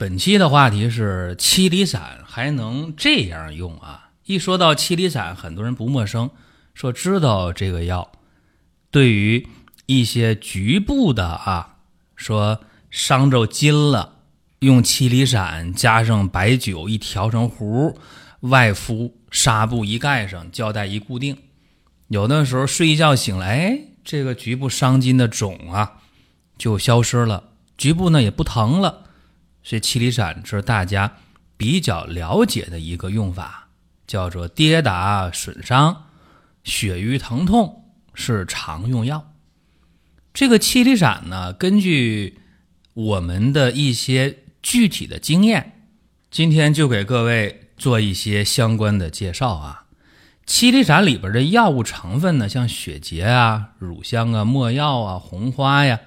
本期的话题是七厘散还能这样用啊？一说到七厘散，很多人不陌生，说知道这个药。对于一些局部的啊，说伤着筋了，用七厘散加上白酒一调成糊，外敷纱布一盖上，胶带一固定，有的时候睡一觉醒来，这个局部伤筋的肿啊就消失了，局部呢也不疼了。所以七厘散是大家比较了解的一个用法，叫做跌打损伤、血瘀疼痛是常用药。这个七厘散呢，根据我们的一些具体的经验，今天就给各位做一些相关的介绍啊。七厘散里边的药物成分呢，像血竭啊、乳香啊、没药啊、红花呀。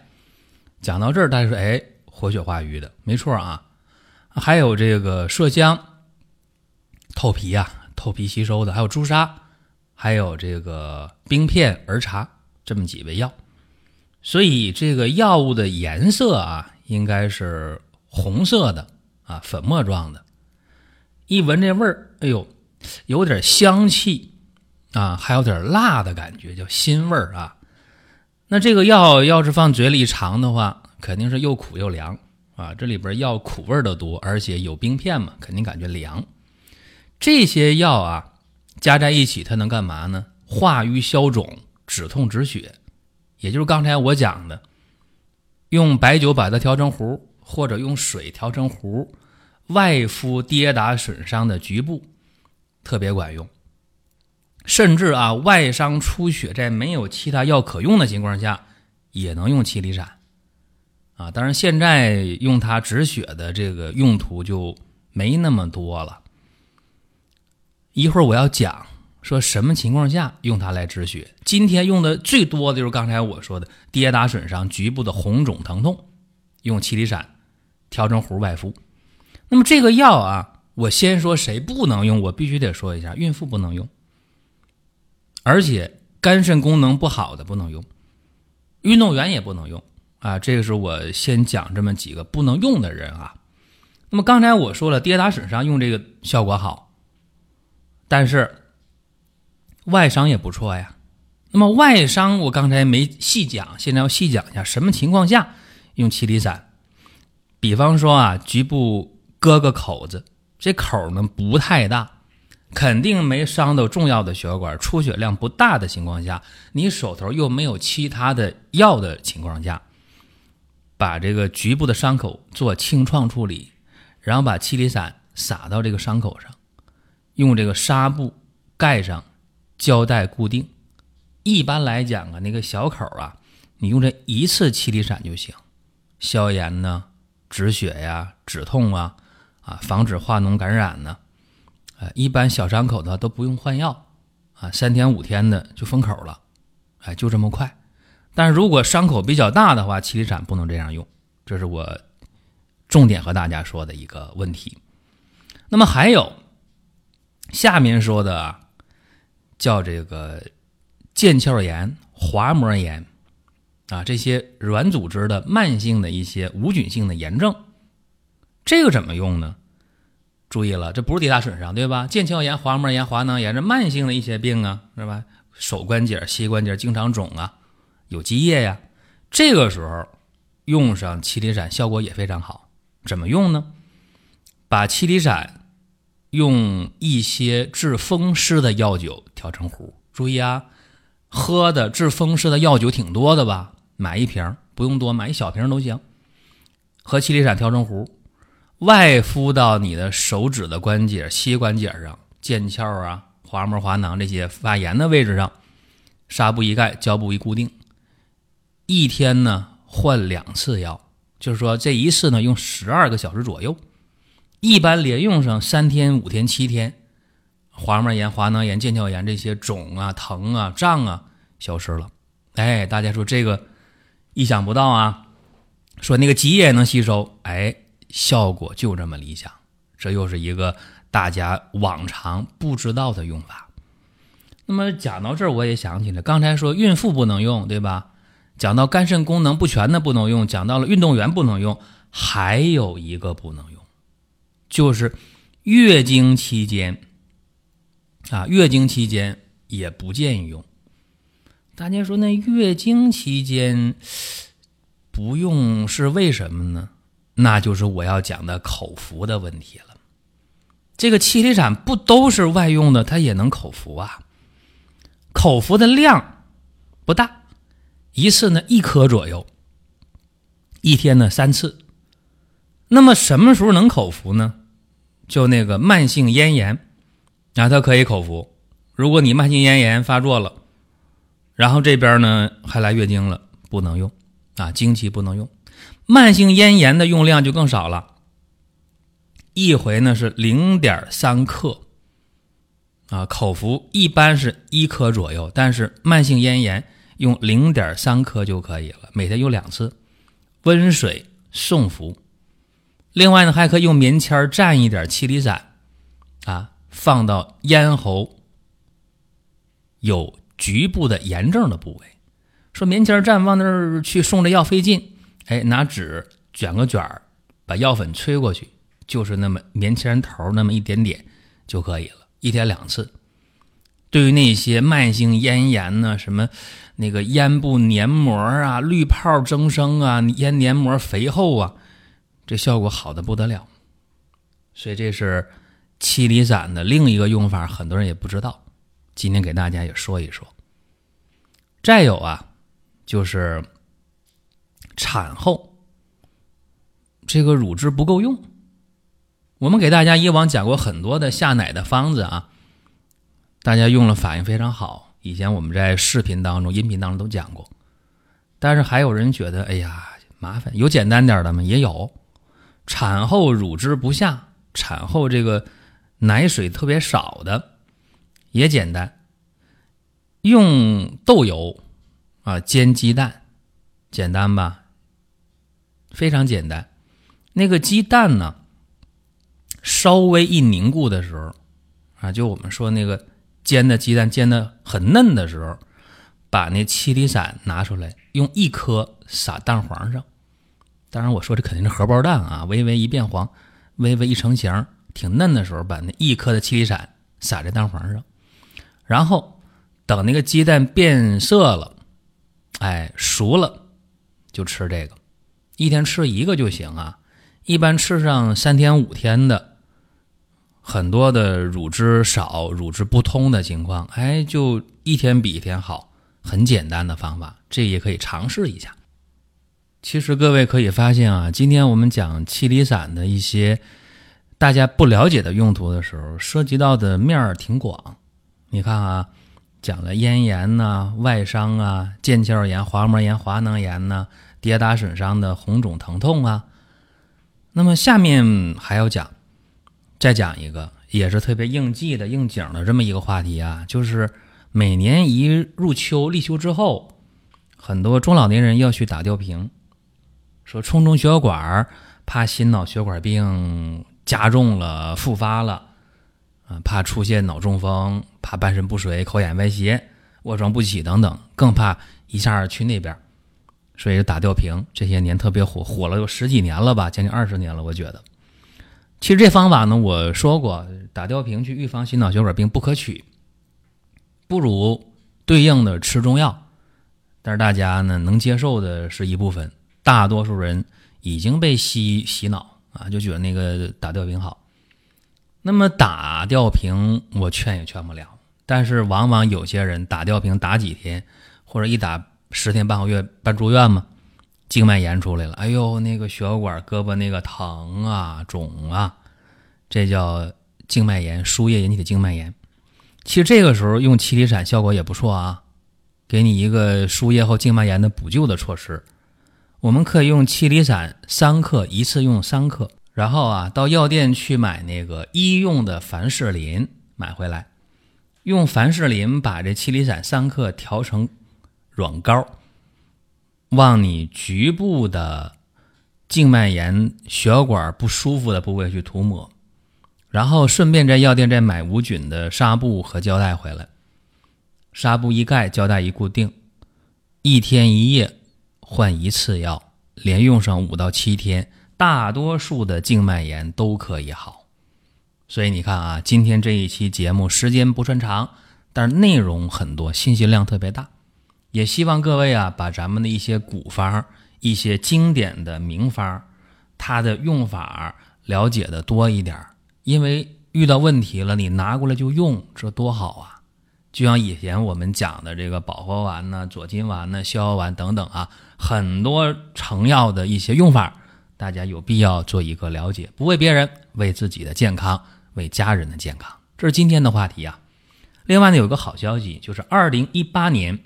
讲到这儿，大家说，哎。活血化瘀的，没错啊，还有这个麝香，透皮啊，透皮吸收的，还有朱砂，还有这个冰片、儿茶这么几味药。所以这个药物的颜色啊，应该是红色的啊，粉末状的。一闻这味儿，哎呦，有点香气啊，还有点辣的感觉，叫辛味儿啊。那这个药要是放嘴里尝的话，肯定是又苦又凉啊！这里边药苦味的多，而且有冰片嘛，肯定感觉凉。这些药啊，加在一起，它能干嘛呢？化瘀消肿、止痛止血，也就是刚才我讲的，用白酒把它调成糊，或者用水调成糊，外敷跌打损伤的局部，特别管用。甚至啊，外伤出血，在没有其他药可用的情况下，也能用七厘散。啊，当然现在用它止血的这个用途就没那么多了。一会儿我要讲说什么情况下用它来止血。今天用的最多的就是刚才我说的跌打损伤局部的红肿疼痛，用七厘散调成糊外敷。那么这个药啊，我先说谁不能用，我必须得说一下，孕妇不能用，而且肝肾功能不好的不能用，运动员也不能用。啊，这个是我先讲这么几个不能用的人啊。那么刚才我说了，跌打损伤用这个效果好，但是外伤也不错呀。那么外伤我刚才没细讲，现在要细讲一下什么情况下用七厘散。比方说啊，局部割个口子，这口呢不太大，肯定没伤到重要的血管，出血量不大的情况下，你手头又没有其他的药的情况下。把这个局部的伤口做清创处理，然后把七厘散撒到这个伤口上，用这个纱布盖上，胶带固定。一般来讲啊，那个小口啊，你用这一次七厘散就行，消炎呢，止血呀，止痛啊，啊，防止化脓感染呢。呃，一般小伤口的都不用换药啊，三天五天的就封口了，哎，就这么快。但是如果伤口比较大的话，七厘散不能这样用，这是我重点和大家说的一个问题。那么还有下面说的啊，叫这个腱鞘炎、滑膜炎啊，这些软组织的慢性的一些无菌性的炎症，这个怎么用呢？注意了，这不是跌打损伤，对吧？腱鞘炎、滑膜炎、滑囊炎是慢性的一些病啊，是吧？手关节、膝关节经常肿啊。有积液呀，这个时候用上七厘散效果也非常好。怎么用呢？把七厘散用一些治风湿的药酒调成糊。注意啊，喝的治风湿的药酒挺多的吧？买一瓶不用多，买一小瓶都行。和七厘散调成糊，外敷到你的手指的关节、膝关节上、腱鞘啊、滑膜、滑囊这些发炎的位置上，纱布一盖，胶布一固定。一天呢换两次药，就是说这一次呢用十二个小时左右，一般连用上三天、五天、七天，滑膜炎、滑囊炎、腱鞘炎这些肿啊、疼啊、胀啊消失了。哎，大家说这个意想不到啊！说那个积液能吸收，哎，效果就这么理想。这又是一个大家往常不知道的用法。那么讲到这儿，我也想起来，刚才说孕妇不能用，对吧？讲到肝肾功能不全的不能用，讲到了运动员不能用，还有一个不能用，就是月经期间啊，月经期间也不建议用。大家说那月经期间不用是为什么呢？那就是我要讲的口服的问题了。这个七厘散不都是外用的，它也能口服啊。口服的量不大。一次呢，一颗左右，一天呢三次。那么什么时候能口服呢？就那个慢性咽炎，啊，它可以口服。如果你慢性咽炎发作了，然后这边呢还来月经了，不能用啊，经期不能用。慢性咽炎的用量就更少了，一回呢是零点三克，啊，口服一般是一颗左右，但是慢性咽炎。用零点三克就可以了，每天用两次，温水送服。另外呢，还可以用棉签蘸一点七厘散，啊，放到咽喉有局部的炎症的部位。说棉签蘸往那儿去送这药费劲，哎，拿纸卷个卷，把药粉吹过去，就是那么棉签头那么一点点就可以了，一天两次。对于那些慢性咽炎呢，什么那个咽部黏膜啊、滤泡增生啊、咽黏膜肥厚啊，这效果好的不得了。所以这是七厘散的另一个用法，很多人也不知道。今天给大家也说一说。再有啊，就是产后这个乳汁不够用，我们给大家以往讲过很多的下奶的方子啊。大家用了反应非常好，以前我们在视频当中、音频当中都讲过，但是还有人觉得，哎呀，麻烦，有简单点的吗？也有，产后乳汁不下，产后这个奶水特别少的，也简单，用豆油啊煎鸡蛋，简单吧？非常简单，那个鸡蛋呢，稍微一凝固的时候啊，就我们说那个。煎的鸡蛋煎的很嫩的时候，把那七里散拿出来，用一颗撒蛋黄上。当然，我说这肯定是荷包蛋啊，微微一变黄，微微一成型，挺嫩的时候，把那一颗的七里散撒在蛋黄上，然后等那个鸡蛋变色了，哎，熟了就吃这个，一天吃一个就行啊。一般吃上三天五天的。很多的乳汁少、乳汁不通的情况，哎，就一天比一天好。很简单的方法，这也可以尝试一下。其实各位可以发现啊，今天我们讲七厘散的一些大家不了解的用途的时候，涉及到的面儿挺广。你看啊，讲了咽炎呐、外伤啊、腱鞘炎、滑膜炎、滑囊炎呐、跌打损伤的红肿疼痛啊。那么下面还要讲。再讲一个，也是特别应季的、应景的这么一个话题啊，就是每年一入秋立秋之后，很多中老年人要去打吊瓶，说冲冲血管，怕心脑血管病加重了、复发了，啊，怕出现脑中风，怕半身不遂、口眼歪斜、卧床不起等等，更怕一下去那边，所以打吊瓶这些年特别火，火了有十几年了吧，将近二十年了，我觉得。其实这方法呢，我说过，打吊瓶去预防心脑血管病不可取，不如对应的吃中药。但是大家呢能接受的是一部分，大多数人已经被洗洗脑啊，就觉得那个打吊瓶好。那么打吊瓶我劝也劝不了，但是往往有些人打吊瓶打几天，或者一打十天半个月办住院嘛。静脉炎出来了，哎呦，那个血管胳膊那个疼啊、肿啊，这叫静脉炎，输液引起的静脉炎。其实这个时候用七厘散效果也不错啊，给你一个输液后静脉炎的补救的措施。我们可以用七厘散三克，一次用三克，然后啊，到药店去买那个医用的凡士林，买回来，用凡士林把这七厘散三克调成软膏，往你局部的静脉炎、血管不舒服的部位去涂抹，然后顺便在药店再买无菌的纱布和胶带回来。纱布一盖，胶带一固定，一天一夜换一次药，连用上五到七天，大多数的静脉炎都可以好。所以你看啊，今天这一期节目时间不算长，但是内容很多，信息量特别大。也希望各位啊，把咱们的一些古方、一些经典的名方，它的用法了解的多一点，因为遇到问题了，你拿过来就用，这多好啊！就像以前我们讲的这个保和丸呢、左金丸呢、逍遥丸等等啊，很多成药的一些用法，大家有必要做一个了解，不为别人，为自己的健康，为家人的健康。这是今天的话题啊。另外呢，有一个好消息，就是二零一八年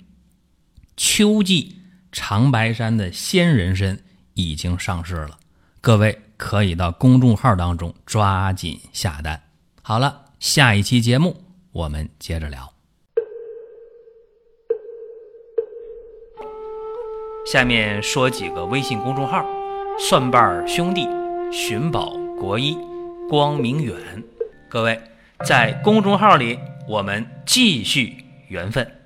秋季长白山的鲜人参已经上市了，各位可以到公众号当中抓紧下单。好了，下一期节目我们接着聊。下面说几个微信公众号：蒜瓣兄弟、寻宝国医、光明远。各位在公众号里，我们继续缘分。